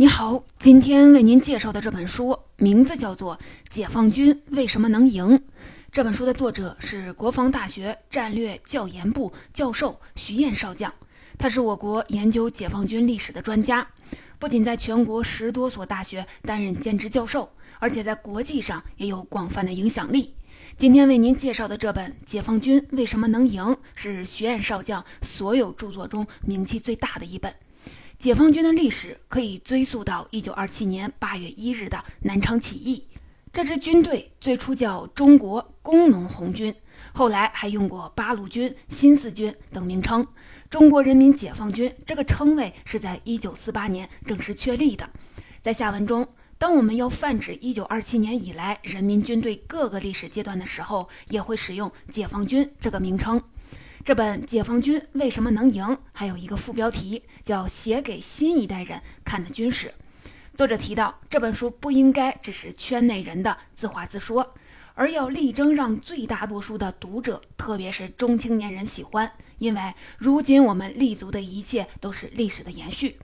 你好，今天为您介绍的这本书名字叫做《解放军为什么能赢》。这本书的作者是国防大学战略教研部教授徐燕少将，他是我国研究解放军历史的专家，不仅在全国十多所大学担任兼职教授，而且在国际上也有广泛的影响力。今天为您介绍的这本《解放军为什么能赢》是徐燕少将所有著作中名气最大的一本。解放军的历史可以追溯到一九二七年八月一日的南昌起义。这支军队最初叫中国工农红军，后来还用过八路军、新四军等名称。中国人民解放军这个称谓是在一九四八年正式确立的。在下文中，当我们要泛指一九二七年以来人民军队各个历史阶段的时候，也会使用解放军这个名称。这本《解放军为什么能赢》还有一个副标题叫“写给新一代人看的军史”。作者提到，这本书不应该只是圈内人的自话自说，而要力争让最大多数的读者，特别是中青年人喜欢。因为如今我们立足的一切都是历史的延续，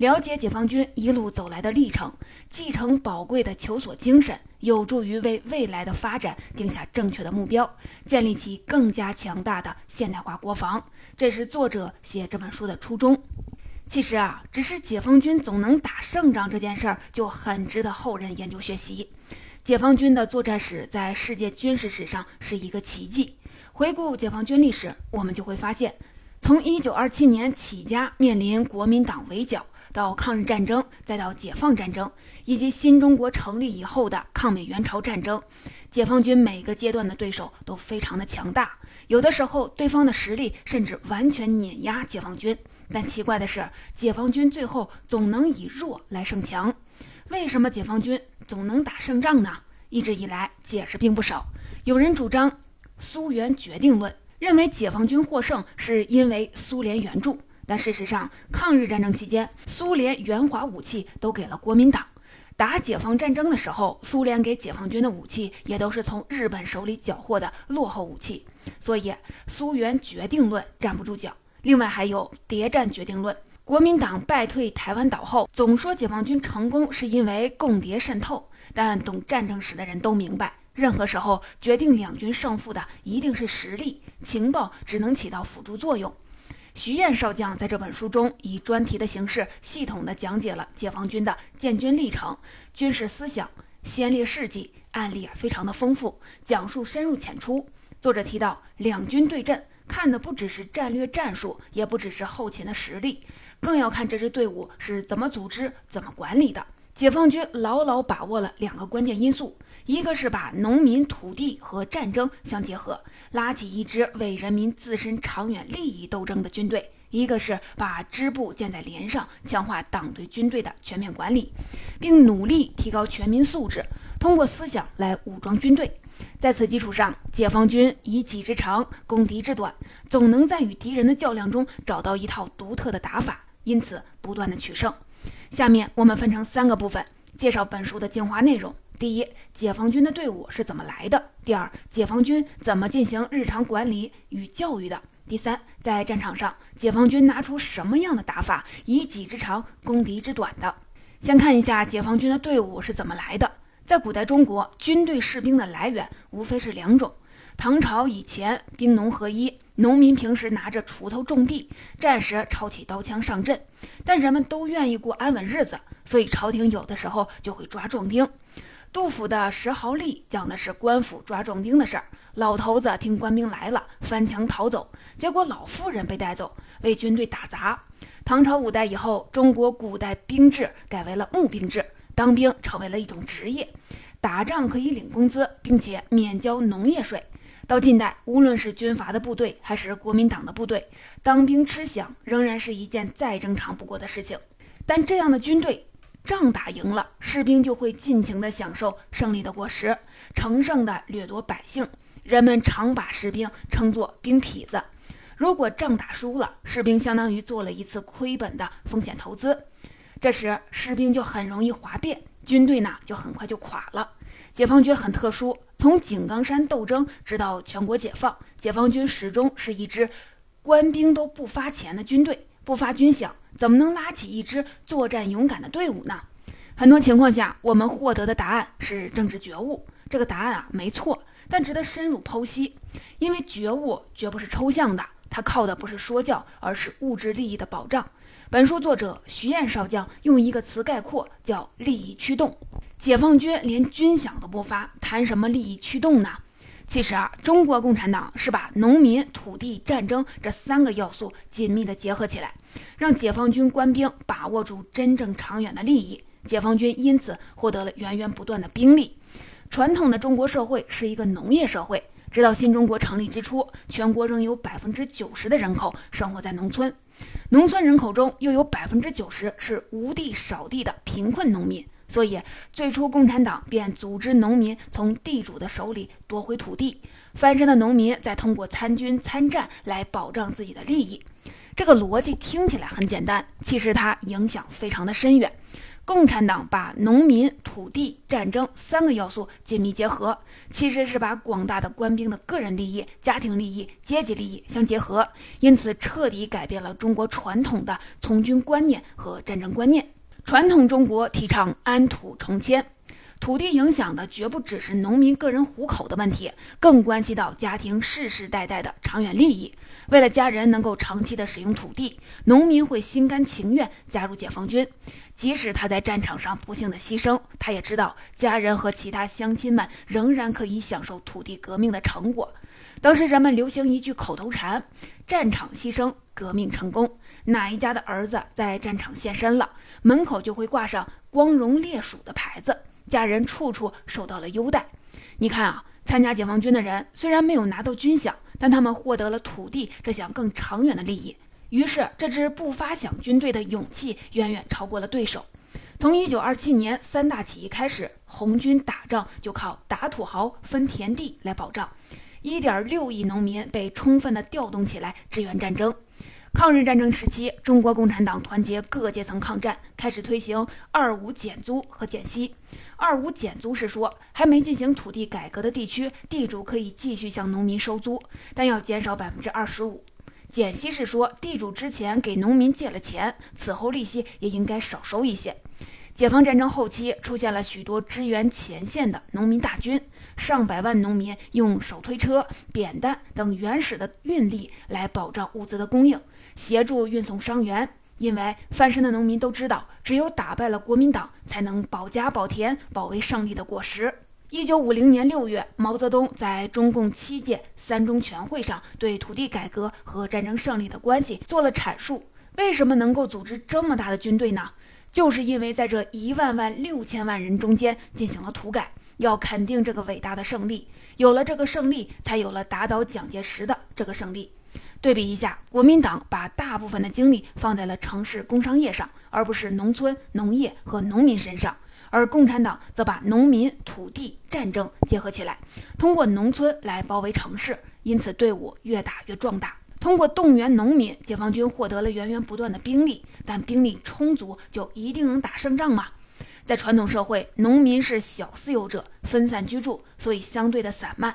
了解解放军一路走来的历程，继承宝贵的求索精神。有助于为未来的发展定下正确的目标，建立起更加强大的现代化国防。这是作者写这本书的初衷。其实啊，只是解放军总能打胜仗这件事儿就很值得后人研究学习。解放军的作战史在世界军事史上是一个奇迹。回顾解放军历史，我们就会发现，从1927年起家面临国民党围剿。到抗日战争，再到解放战争，以及新中国成立以后的抗美援朝战争，解放军每个阶段的对手都非常的强大，有的时候对方的实力甚至完全碾压解放军。但奇怪的是，解放军最后总能以弱来胜强。为什么解放军总能打胜仗呢？一直以来解释并不少。有人主张苏援决定论，认为解放军获胜是因为苏联援助。但事实上，抗日战争期间，苏联援华武器都给了国民党。打解放战争的时候，苏联给解放军的武器也都是从日本手里缴获的落后武器。所以，苏援决定论站不住脚。另外，还有谍战决定论。国民党败退台湾岛后，总说解放军成功是因为共谍渗透。但懂战争史的人都明白，任何时候决定两军胜负的一定是实力，情报只能起到辅助作用。徐燕少将在这本书中以专题的形式，系统地讲解了解放军的建军历程、军事思想、先烈事迹，案例啊非常的丰富，讲述深入浅出。作者提到，两军对阵看的不只是战略战术，也不只是后勤的实力，更要看这支队伍是怎么组织、怎么管理的。解放军牢牢把握了两个关键因素。一个是把农民、土地和战争相结合，拉起一支为人民自身长远利益斗争的军队；一个是把支部建在连上，强化党对军队的全面管理，并努力提高全民素质，通过思想来武装军队。在此基础上，解放军以己之长攻敌之短，总能在与敌人的较量中找到一套独特的打法，因此不断的取胜。下面我们分成三个部分介绍本书的精华内容。第一，解放军的队伍是怎么来的？第二，解放军怎么进行日常管理与教育的？第三，在战场上，解放军拿出什么样的打法，以己之长攻敌之短的？先看一下解放军的队伍是怎么来的。在古代中国，军队士兵的来源无非是两种。唐朝以前，兵农合一，农民平时拿着锄头种地，战时抄起刀枪上阵。但人们都愿意过安稳日子，所以朝廷有的时候就会抓壮丁。杜甫的《石壕吏》讲的是官府抓壮丁的事儿。老头子听官兵来了，翻墙逃走，结果老妇人被带走，为军队打杂。唐朝五代以后，中国古代兵制改为了募兵制，当兵成为了一种职业，打仗可以领工资，并且免交农业税。到近代，无论是军阀的部队还是国民党的部队，当兵吃饷仍然是一件再正常不过的事情。但这样的军队。仗打赢了，士兵就会尽情地享受胜利的果实，乘胜地掠夺百姓。人们常把士兵称作“兵痞子”。如果仗打输了，士兵相当于做了一次亏本的风险投资，这时士兵就很容易哗变，军队呢就很快就垮了。解放军很特殊，从井冈山斗争直到全国解放，解放军始终是一支官兵都不发钱的军队。不发军饷，怎么能拉起一支作战勇敢的队伍呢？很多情况下，我们获得的答案是政治觉悟。这个答案啊，没错，但值得深入剖析，因为觉悟绝不是抽象的，它靠的不是说教，而是物质利益的保障。本书作者徐燕少将用一个词概括，叫“利益驱动”。解放军连军饷都不发，谈什么利益驱动呢？其实啊，中国共产党是把农民、土地、战争这三个要素紧密地结合起来，让解放军官兵把握住真正长远的利益。解放军因此获得了源源不断的兵力。传统的中国社会是一个农业社会，直到新中国成立之初，全国仍有百分之九十的人口生活在农村，农村人口中又有百分之九十是无地少地的贫困农民。所以，最初共产党便组织农民从地主的手里夺回土地，翻身的农民再通过参军参战来保障自己的利益。这个逻辑听起来很简单，其实它影响非常的深远。共产党把农民、土地、战争三个要素紧密结合，其实是把广大的官兵的个人利益、家庭利益、阶级利益相结合，因此彻底改变了中国传统的从军观念和战争观念。传统中国提倡安土重迁，土地影响的绝不只是农民个人糊口的问题，更关系到家庭世世代代的长远利益。为了家人能够长期的使用土地，农民会心甘情愿加入解放军。即使他在战场上不幸的牺牲，他也知道家人和其他乡亲们仍然可以享受土地革命的成果。当时人们流行一句口头禅：“战场牺牲，革命成功。”哪一家的儿子在战场献身了，门口就会挂上“光荣烈属”的牌子，家人处处受到了优待。你看啊，参加解放军的人虽然没有拿到军饷，但他们获得了土地这项更长远的利益。于是，这支不发饷军队的勇气远远超过了对手。从1927年三大起义开始，红军打仗就靠打土豪、分田地来保障。1.6亿农民被充分的调动起来支援战争。抗日战争时期，中国共产党团结各阶层抗战，开始推行“二五”减租和减息。“二五”减租是说，还没进行土地改革的地区，地主可以继续向农民收租，但要减少百分之二十五。减息是说，地主之前给农民借了钱，此后利息也应该少收一些。解放战争后期，出现了许多支援前线的农民大军，上百万农民用手推车、扁担等原始的运力来保障物资的供应，协助运送伤员。因为翻身的农民都知道，只有打败了国民党，才能保家保田，保卫胜利的果实。一九五零年六月，毛泽东在中共七届三中全会上对土地改革和战争胜利的关系做了阐述。为什么能够组织这么大的军队呢？就是因为在这一万万六千万人中间进行了土改，要肯定这个伟大的胜利。有了这个胜利，才有了打倒蒋介石的这个胜利。对比一下，国民党把大部分的精力放在了城市工商业上，而不是农村农业和农民身上。而共产党则把农民、土地、战争结合起来，通过农村来包围城市，因此队伍越打越壮大。通过动员农民，解放军获得了源源不断的兵力，但兵力充足就一定能打胜仗吗？在传统社会，农民是小私有者，分散居住，所以相对的散漫。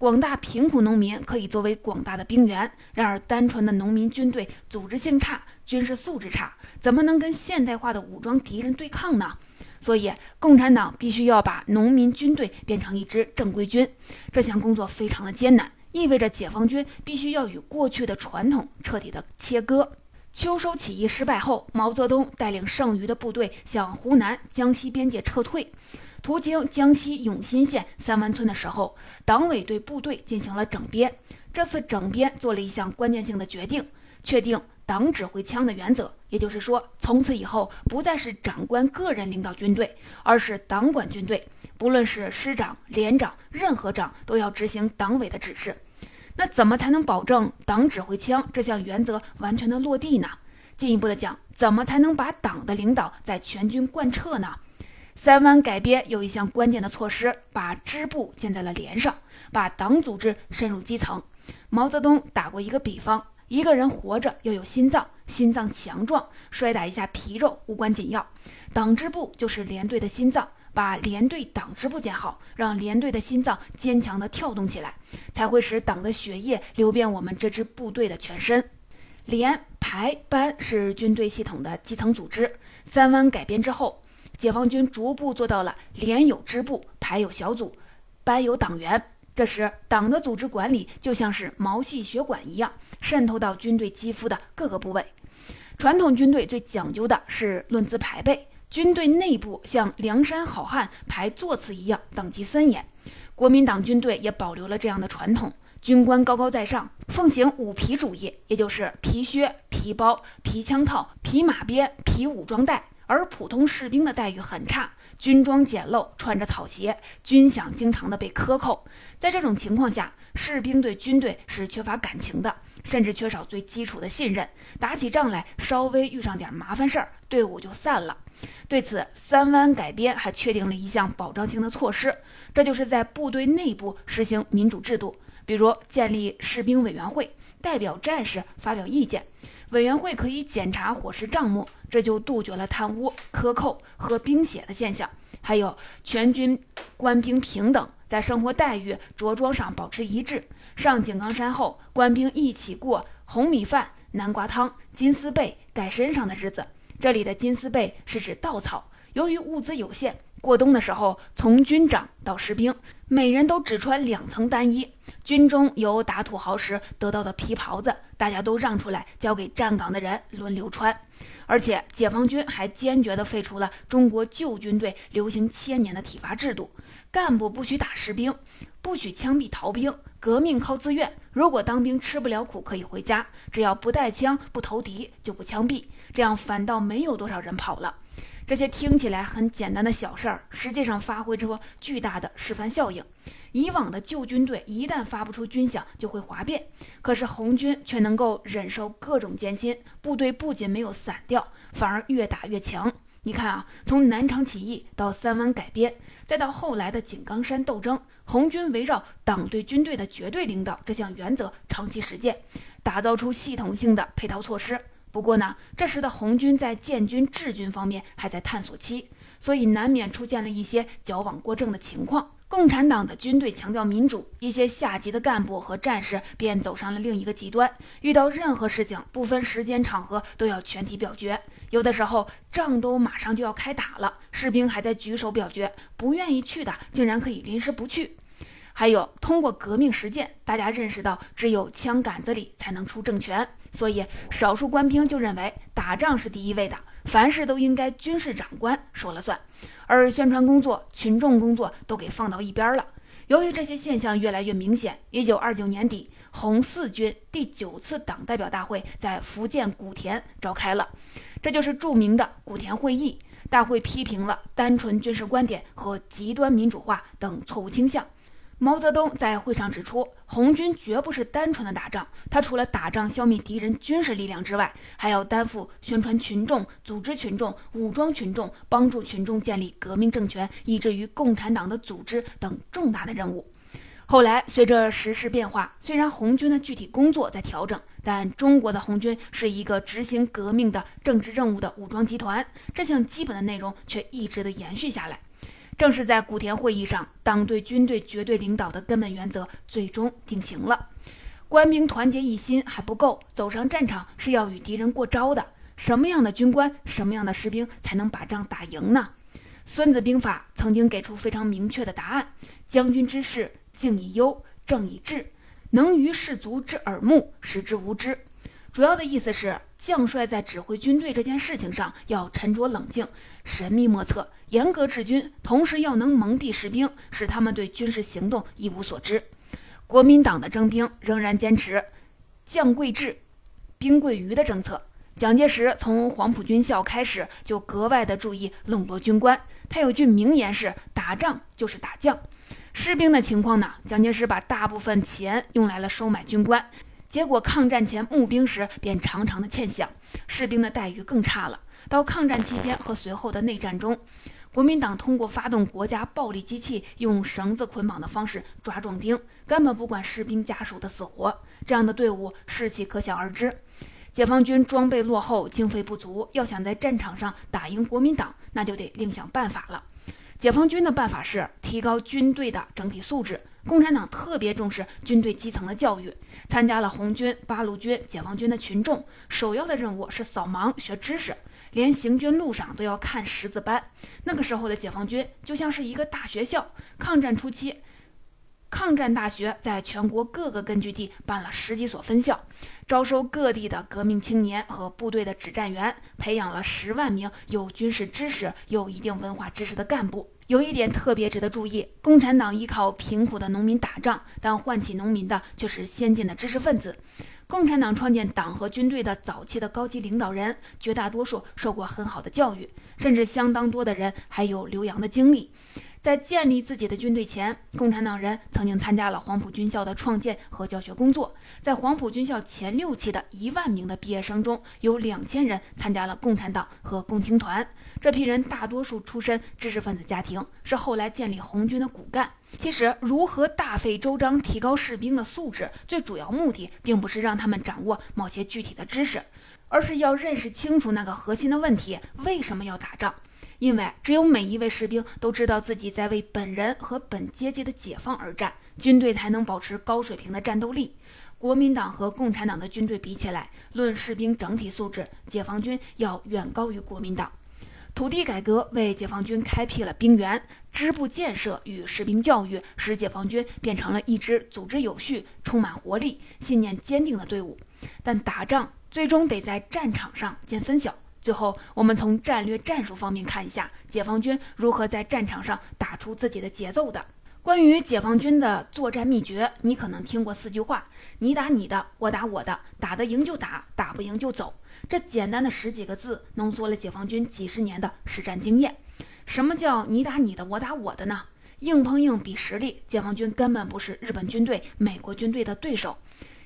广大贫苦农民可以作为广大的兵源。然而，单纯的农民军队组织性差，军事素质差，怎么能跟现代化的武装敌人对抗呢？所以，共产党必须要把农民军队变成一支正规军。这项工作非常的艰难，意味着解放军必须要与过去的传统彻底的切割。秋收起义失败后，毛泽东带领剩余的部队向湖南、江西边界撤退。途经江西永新县三湾村的时候，党委对部队进行了整编。这次整编做了一项关键性的决定，确定。党指挥枪的原则，也就是说，从此以后不再是长官个人领导军队，而是党管军队。不论是师长、连长，任何长都要执行党委的指示。那怎么才能保证党指挥枪这项原则完全的落地呢？进一步的讲，怎么才能把党的领导在全军贯彻呢？三湾改编有一项关键的措施，把支部建在了连上，把党组织深入基层。毛泽东打过一个比方。一个人活着要有心脏，心脏强壮，摔打一下皮肉无关紧要。党支部就是连队的心脏，把连队党支部建好，让连队的心脏坚强地跳动起来，才会使党的血液流遍我们这支部队的全身。连、排、班是军队系统的基层组织。三湾改编之后，解放军逐步做到了连有支部，排有小组，班有党员。这时，党的组织管理就像是毛细血管一样，渗透到军队肌肤的各个部位。传统军队最讲究的是论资排辈，军队内部像梁山好汉排座次一样，等级森严。国民党军队也保留了这样的传统，军官高高在上，奉行五皮主义，也就是皮靴、皮包、皮枪套、皮马鞭、皮武装带，而普通士兵的待遇很差。军装简陋，穿着草鞋，军饷经常的被克扣。在这种情况下，士兵对军队是缺乏感情的，甚至缺少最基础的信任。打起仗来，稍微遇上点麻烦事儿，队伍就散了。对此，三湾改编还确定了一项保障性的措施，这就是在部队内部实行民主制度，比如建立士兵委员会，代表战士发表意见。委员会可以检查伙食账目，这就杜绝了贪污、克扣和兵血的现象。还有全军官兵平等，在生活待遇、着装上保持一致。上井冈山后，官兵一起过红米饭、南瓜汤、金丝被盖身上的日子。这里的金丝被是指稻草。由于物资有限，过冬的时候，从军长到士兵，每人都只穿两层单衣。军中有打土豪时得到的皮袍子，大家都让出来交给站岗的人轮流穿。而且，解放军还坚决地废除了中国旧军队流行千年的体罚制度：干部不许打士兵，不许枪毙逃兵，革命靠自愿。如果当兵吃不了苦，可以回家，只要不带枪、不投敌，就不枪毙。这样反倒没有多少人跑了。这些听起来很简单的小事儿，实际上发挥出巨大的示范效应。以往的旧军队一旦发不出军饷，就会哗变。可是红军却能够忍受各种艰辛，部队不仅没有散掉，反而越打越强。你看啊，从南昌起义到三湾改编，再到后来的井冈山斗争，红军围绕党对军队的绝对领导这项原则长期实践，打造出系统性的配套措施。不过呢，这时的红军在建军治军方面还在探索期，所以难免出现了一些矫枉过正的情况。共产党的军队强调民主，一些下级的干部和战士便走上了另一个极端，遇到任何事情不分时间场合都要全体表决，有的时候仗都马上就要开打了，士兵还在举手表决，不愿意去的竟然可以临时不去。还有通过革命实践，大家认识到只有枪杆子里才能出政权。所以，少数官兵就认为打仗是第一位的，凡事都应该军事长官说了算，而宣传工作、群众工作都给放到一边了。由于这些现象越来越明显，一九二九年底，红四军第九次党代表大会在福建古田召开了，这就是著名的古田会议。大会批评了单纯军事观点和极端民主化等错误倾向。毛泽东在会上指出，红军绝不是单纯的打仗，他除了打仗消灭敌人军事力量之外，还要担负宣传群众、组织群众、武装群众、帮助群众建立革命政权，以至于共产党的组织等重大的任务。后来，随着时势变化，虽然红军的具体工作在调整，但中国的红军是一个执行革命的政治任务的武装集团，这项基本的内容却一直的延续下来。正是在古田会议上，党对军队绝对领导的根本原则最终定型了。官兵团结一心还不够，走上战场是要与敌人过招的。什么样的军官，什么样的士兵才能把仗打赢呢？《孙子兵法》曾经给出非常明确的答案：将军之事，静以忧，正以治，能于士卒之耳目，使之无知。主要的意思是，将帅在指挥军队这件事情上要沉着冷静，神秘莫测。严格治军，同时要能蒙蔽士兵，使他们对军事行动一无所知。国民党的征兵仍然坚持“将贵制，兵贵余”的政策。蒋介石从黄埔军校开始就格外的注意笼络军官。他有句名言是：“打仗就是打将。”士兵的情况呢？蒋介石把大部分钱用来了收买军官，结果抗战前募兵时便常常的欠饷，士兵的待遇更差了。到抗战期间和随后的内战中。国民党通过发动国家暴力机器，用绳子捆绑的方式抓壮丁，根本不管士兵家属的死活。这样的队伍士气可想而知。解放军装备落后，经费不足，要想在战场上打赢国民党，那就得另想办法了。解放军的办法是提高军队的整体素质。共产党特别重视军队基层的教育，参加了红军、八路军、解放军的群众，首要的任务是扫盲学知识，连行军路上都要看识字班。那个时候的解放军就像是一个大学校。抗战初期，抗战大学在全国各个根据地办了十几所分校，招收各地的革命青年和部队的指战员，培养了十万名有军事知识、有一定文化知识的干部。有一点特别值得注意：共产党依靠贫苦的农民打仗，但唤起农民的却是先进的知识分子。共产党创建党和军队的早期的高级领导人，绝大多数受过很好的教育，甚至相当多的人还有留洋的经历。在建立自己的军队前，共产党人曾经参加了黄埔军校的创建和教学工作。在黄埔军校前六期的一万名的毕业生中，有两千人参加了共产党和共青团。这批人大多数出身知识分子家庭，是后来建立红军的骨干。其实，如何大费周章提高士兵的素质，最主要目的并不是让他们掌握某些具体的知识，而是要认识清楚那个核心的问题：为什么要打仗？因为只有每一位士兵都知道自己在为本人和本阶级的解放而战，军队才能保持高水平的战斗力。国民党和共产党的军队比起来，论士兵整体素质，解放军要远高于国民党。土地改革为解放军开辟了兵源，支部建设与士兵教育使解放军变成了一支组织有序、充满活力、信念坚定的队伍。但打仗最终得在战场上见分晓。最后，我们从战略战术方面看一下解放军如何在战场上打出自己的节奏的。关于解放军的作战秘诀，你可能听过四句话：你打你的，我打我的，打得赢就打，打不赢就走。这简单的十几个字，浓缩了解放军几十年的实战经验。什么叫你打你的，我打我的呢？硬碰硬比实力，解放军根本不是日本军队、美国军队的对手。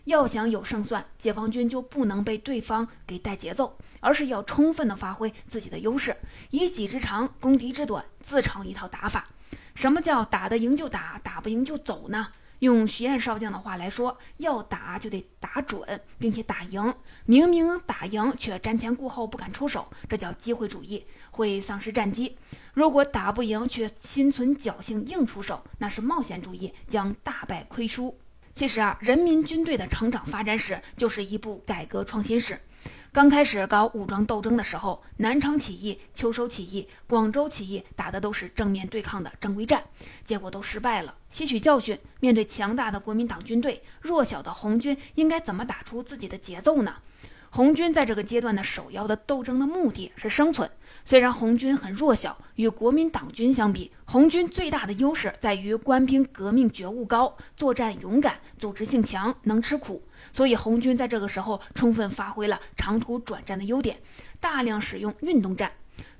要想有胜算，解放军就不能被对方给带节奏，而是要充分的发挥自己的优势，以己之长攻敌之短，自成一套打法。什么叫打得赢就打，打不赢就走呢？用徐彦少将的话来说，要打就得打准，并且打赢。明明打赢却瞻前顾后不敢出手，这叫机会主义，会丧失战机；如果打不赢却心存侥幸硬出手，那是冒险主义，将大败亏输。其实啊，人民军队的成长发展史就是一部改革创新史。刚开始搞武装斗争的时候，南昌起义、秋收起义、广州起义打的都是正面对抗的正规战，结果都失败了。吸取教训，面对强大的国民党军队，弱小的红军应该怎么打出自己的节奏呢？红军在这个阶段的首要的斗争的目的是生存。虽然红军很弱小，与国民党军相比，红军最大的优势在于官兵革命觉悟高，作战勇敢，组织性强，能吃苦。所以红军在这个时候充分发挥了长途转战的优点，大量使用运动战。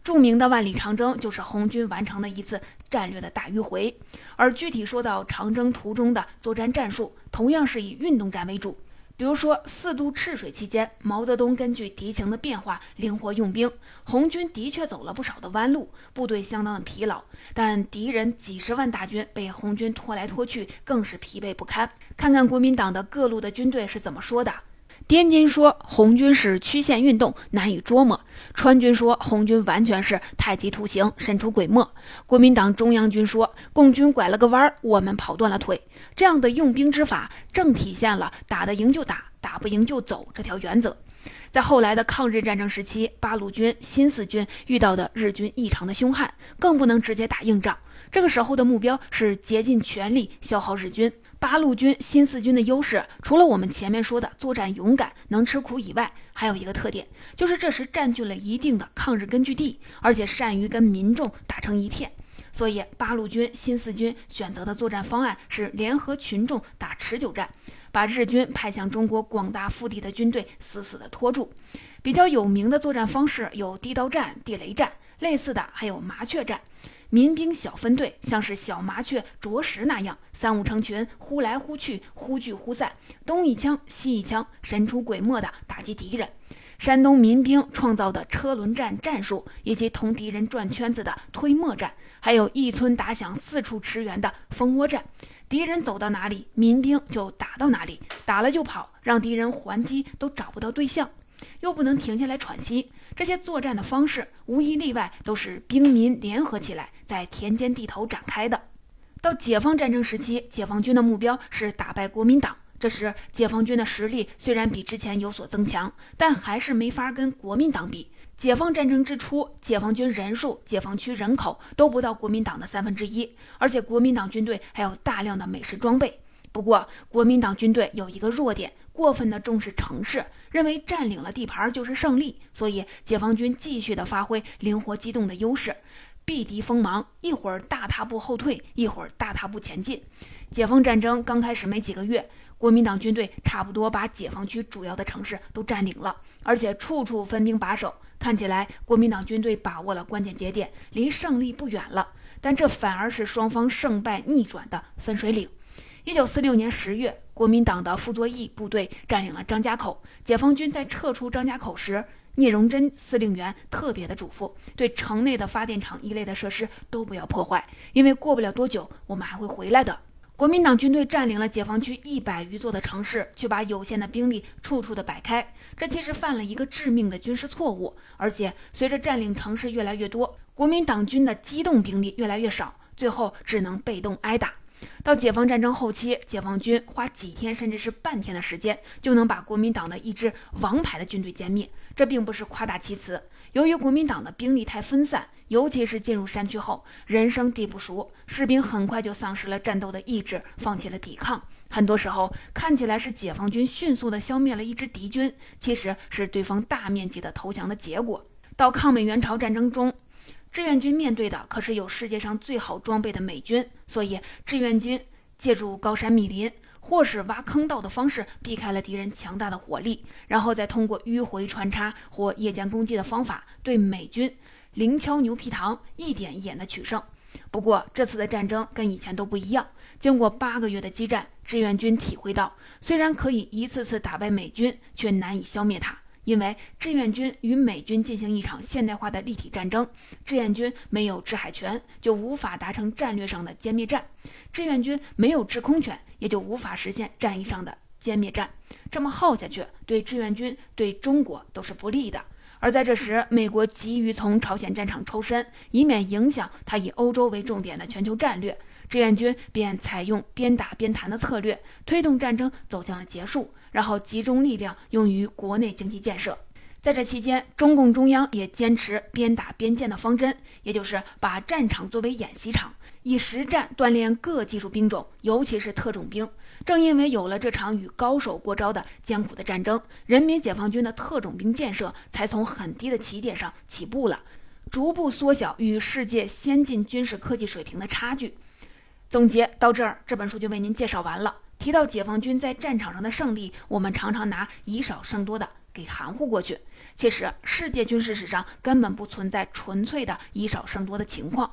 著名的万里长征就是红军完成的一次战略的大迂回。而具体说到长征途中的作战战术，同样是以运动战为主。比如说，四渡赤水期间，毛泽东根据敌情的变化灵活用兵，红军的确走了不少的弯路，部队相当的疲劳。但敌人几十万大军被红军拖来拖去，更是疲惫不堪。看看国民党的各路的军队是怎么说的。滇军说红军是曲线运动，难以捉摸；川军说红军完全是太极图形，神出鬼没；国民党中央军说共军拐了个弯儿，我们跑断了腿。这样的用兵之法，正体现了打得赢就打，打不赢就走这条原则。在后来的抗日战争时期，八路军、新四军遇到的日军异常的凶悍，更不能直接打硬仗。这个时候的目标是竭尽全力消耗日军。八路军、新四军的优势，除了我们前面说的作战勇敢、能吃苦以外，还有一个特点，就是这时占据了一定的抗日根据地，而且善于跟民众打成一片。所以，八路军、新四军选择的作战方案是联合群众打持久战，把日军派向中国广大腹地的军队死死地拖住。比较有名的作战方式有地道战、地雷战，类似的还有麻雀战。民兵小分队像是小麻雀啄食那样，三五成群，忽来忽去，忽聚忽散，东一枪西一枪，神出鬼没地打击敌人。山东民兵创造的车轮战战术，以及同敌人转圈子的推磨战，还有一村打响、四处驰援的蜂窝战，敌人走到哪里，民兵就打到哪里，打了就跑，让敌人还击都找不到对象，又不能停下来喘息。这些作战的方式无一例外都是兵民联合起来，在田间地头展开的。到解放战争时期，解放军的目标是打败国民党。这时，解放军的实力虽然比之前有所增强，但还是没法跟国民党比。解放战争之初，解放军人数、解放区人口都不到国民党的三分之一，而且国民党军队还有大量的美式装备。不过，国民党军队有一个弱点，过分的重视城市，认为占领了地盘就是胜利，所以解放军继续的发挥灵活机动的优势，避敌锋芒，一会儿大踏步后退，一会儿大踏步前进。解放战争刚开始没几个月。国民党军队差不多把解放区主要的城市都占领了，而且处处分兵把守，看起来国民党军队把握了关键节点，离胜利不远了。但这反而是双方胜败逆转的分水岭。一九四六年十月，国民党的傅作义部队占领了张家口，解放军在撤出张家口时，聂荣臻司令员特别的嘱咐，对城内的发电厂一类的设施都不要破坏，因为过不了多久，我们还会回来的。国民党军队占领了解放区一百余座的城市，却把有限的兵力处处的摆开，这其实犯了一个致命的军事错误。而且随着占领城市越来越多，国民党军的机动兵力越来越少，最后只能被动挨打。到解放战争后期，解放军花几天甚至是半天的时间，就能把国民党的一支王牌的军队歼灭，这并不是夸大其词。由于国民党的兵力太分散。尤其是进入山区后，人生地不熟，士兵很快就丧失了战斗的意志，放弃了抵抗。很多时候看起来是解放军迅速地消灭了一支敌军，其实是对方大面积的投降的结果。到抗美援朝战争中，志愿军面对的可是有世界上最好装备的美军，所以志愿军借助高山密林或是挖坑道的方式避开了敌人强大的火力，然后再通过迂回穿插或夜间攻击的方法对美军。零敲牛皮糖，一点一点的取胜。不过这次的战争跟以前都不一样。经过八个月的激战，志愿军体会到，虽然可以一次次打败美军，却难以消灭它。因为志愿军与美军进行一场现代化的立体战争，志愿军没有制海权，就无法达成战略上的歼灭战；志愿军没有制空权，也就无法实现战役上的歼灭战。这么耗下去，对志愿军、对中国都是不利的。而在这时，美国急于从朝鲜战场抽身，以免影响他以欧洲为重点的全球战略，志愿军便采用边打边谈的策略，推动战争走向了结束，然后集中力量用于国内经济建设。在这期间，中共中央也坚持边打边建的方针，也就是把战场作为演习场，以实战锻炼各技术兵种，尤其是特种兵。正因为有了这场与高手过招的艰苦的战争，人民解放军的特种兵建设才从很低的起点上起步了，逐步缩小与世界先进军事科技水平的差距。总结到这儿，这本书就为您介绍完了。提到解放军在战场上的胜利，我们常常拿以少胜多的给含糊过去。其实，世界军事史上根本不存在纯粹的以少胜多的情况。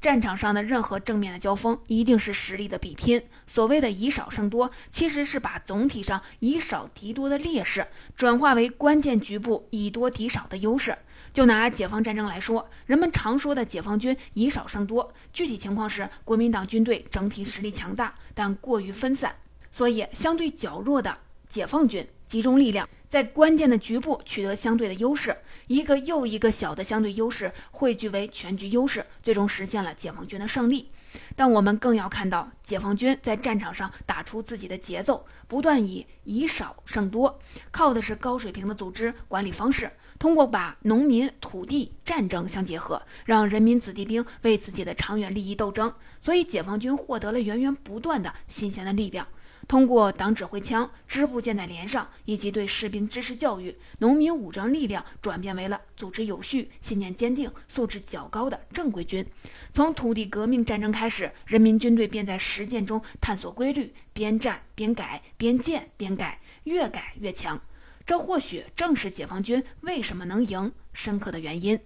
战场上的任何正面的交锋，一定是实力的比拼。所谓的以少胜多，其实是把总体上以少敌多的劣势，转化为关键局部以多敌少的优势。就拿解放战争来说，人们常说的解放军以少胜多，具体情况是国民党军队整体实力强大，但过于分散，所以相对较弱的解放军集中力量。在关键的局部取得相对的优势，一个又一个小的相对优势汇聚为全局优势，最终实现了解放军的胜利。但我们更要看到，解放军在战场上打出自己的节奏，不断以以少胜多，靠的是高水平的组织管理方式，通过把农民、土地、战争相结合，让人民子弟兵为自己的长远利益斗争。所以，解放军获得了源源不断的新鲜的力量。通过党指挥枪、支部建在连上，以及对士兵知识教育，农民武装力量转变为了组织有序、信念坚定、素质较高的正规军。从土地革命战争开始，人民军队便在实践中探索规律，边战边改，边建边改，越改越强。这或许正是解放军为什么能赢深刻的原因。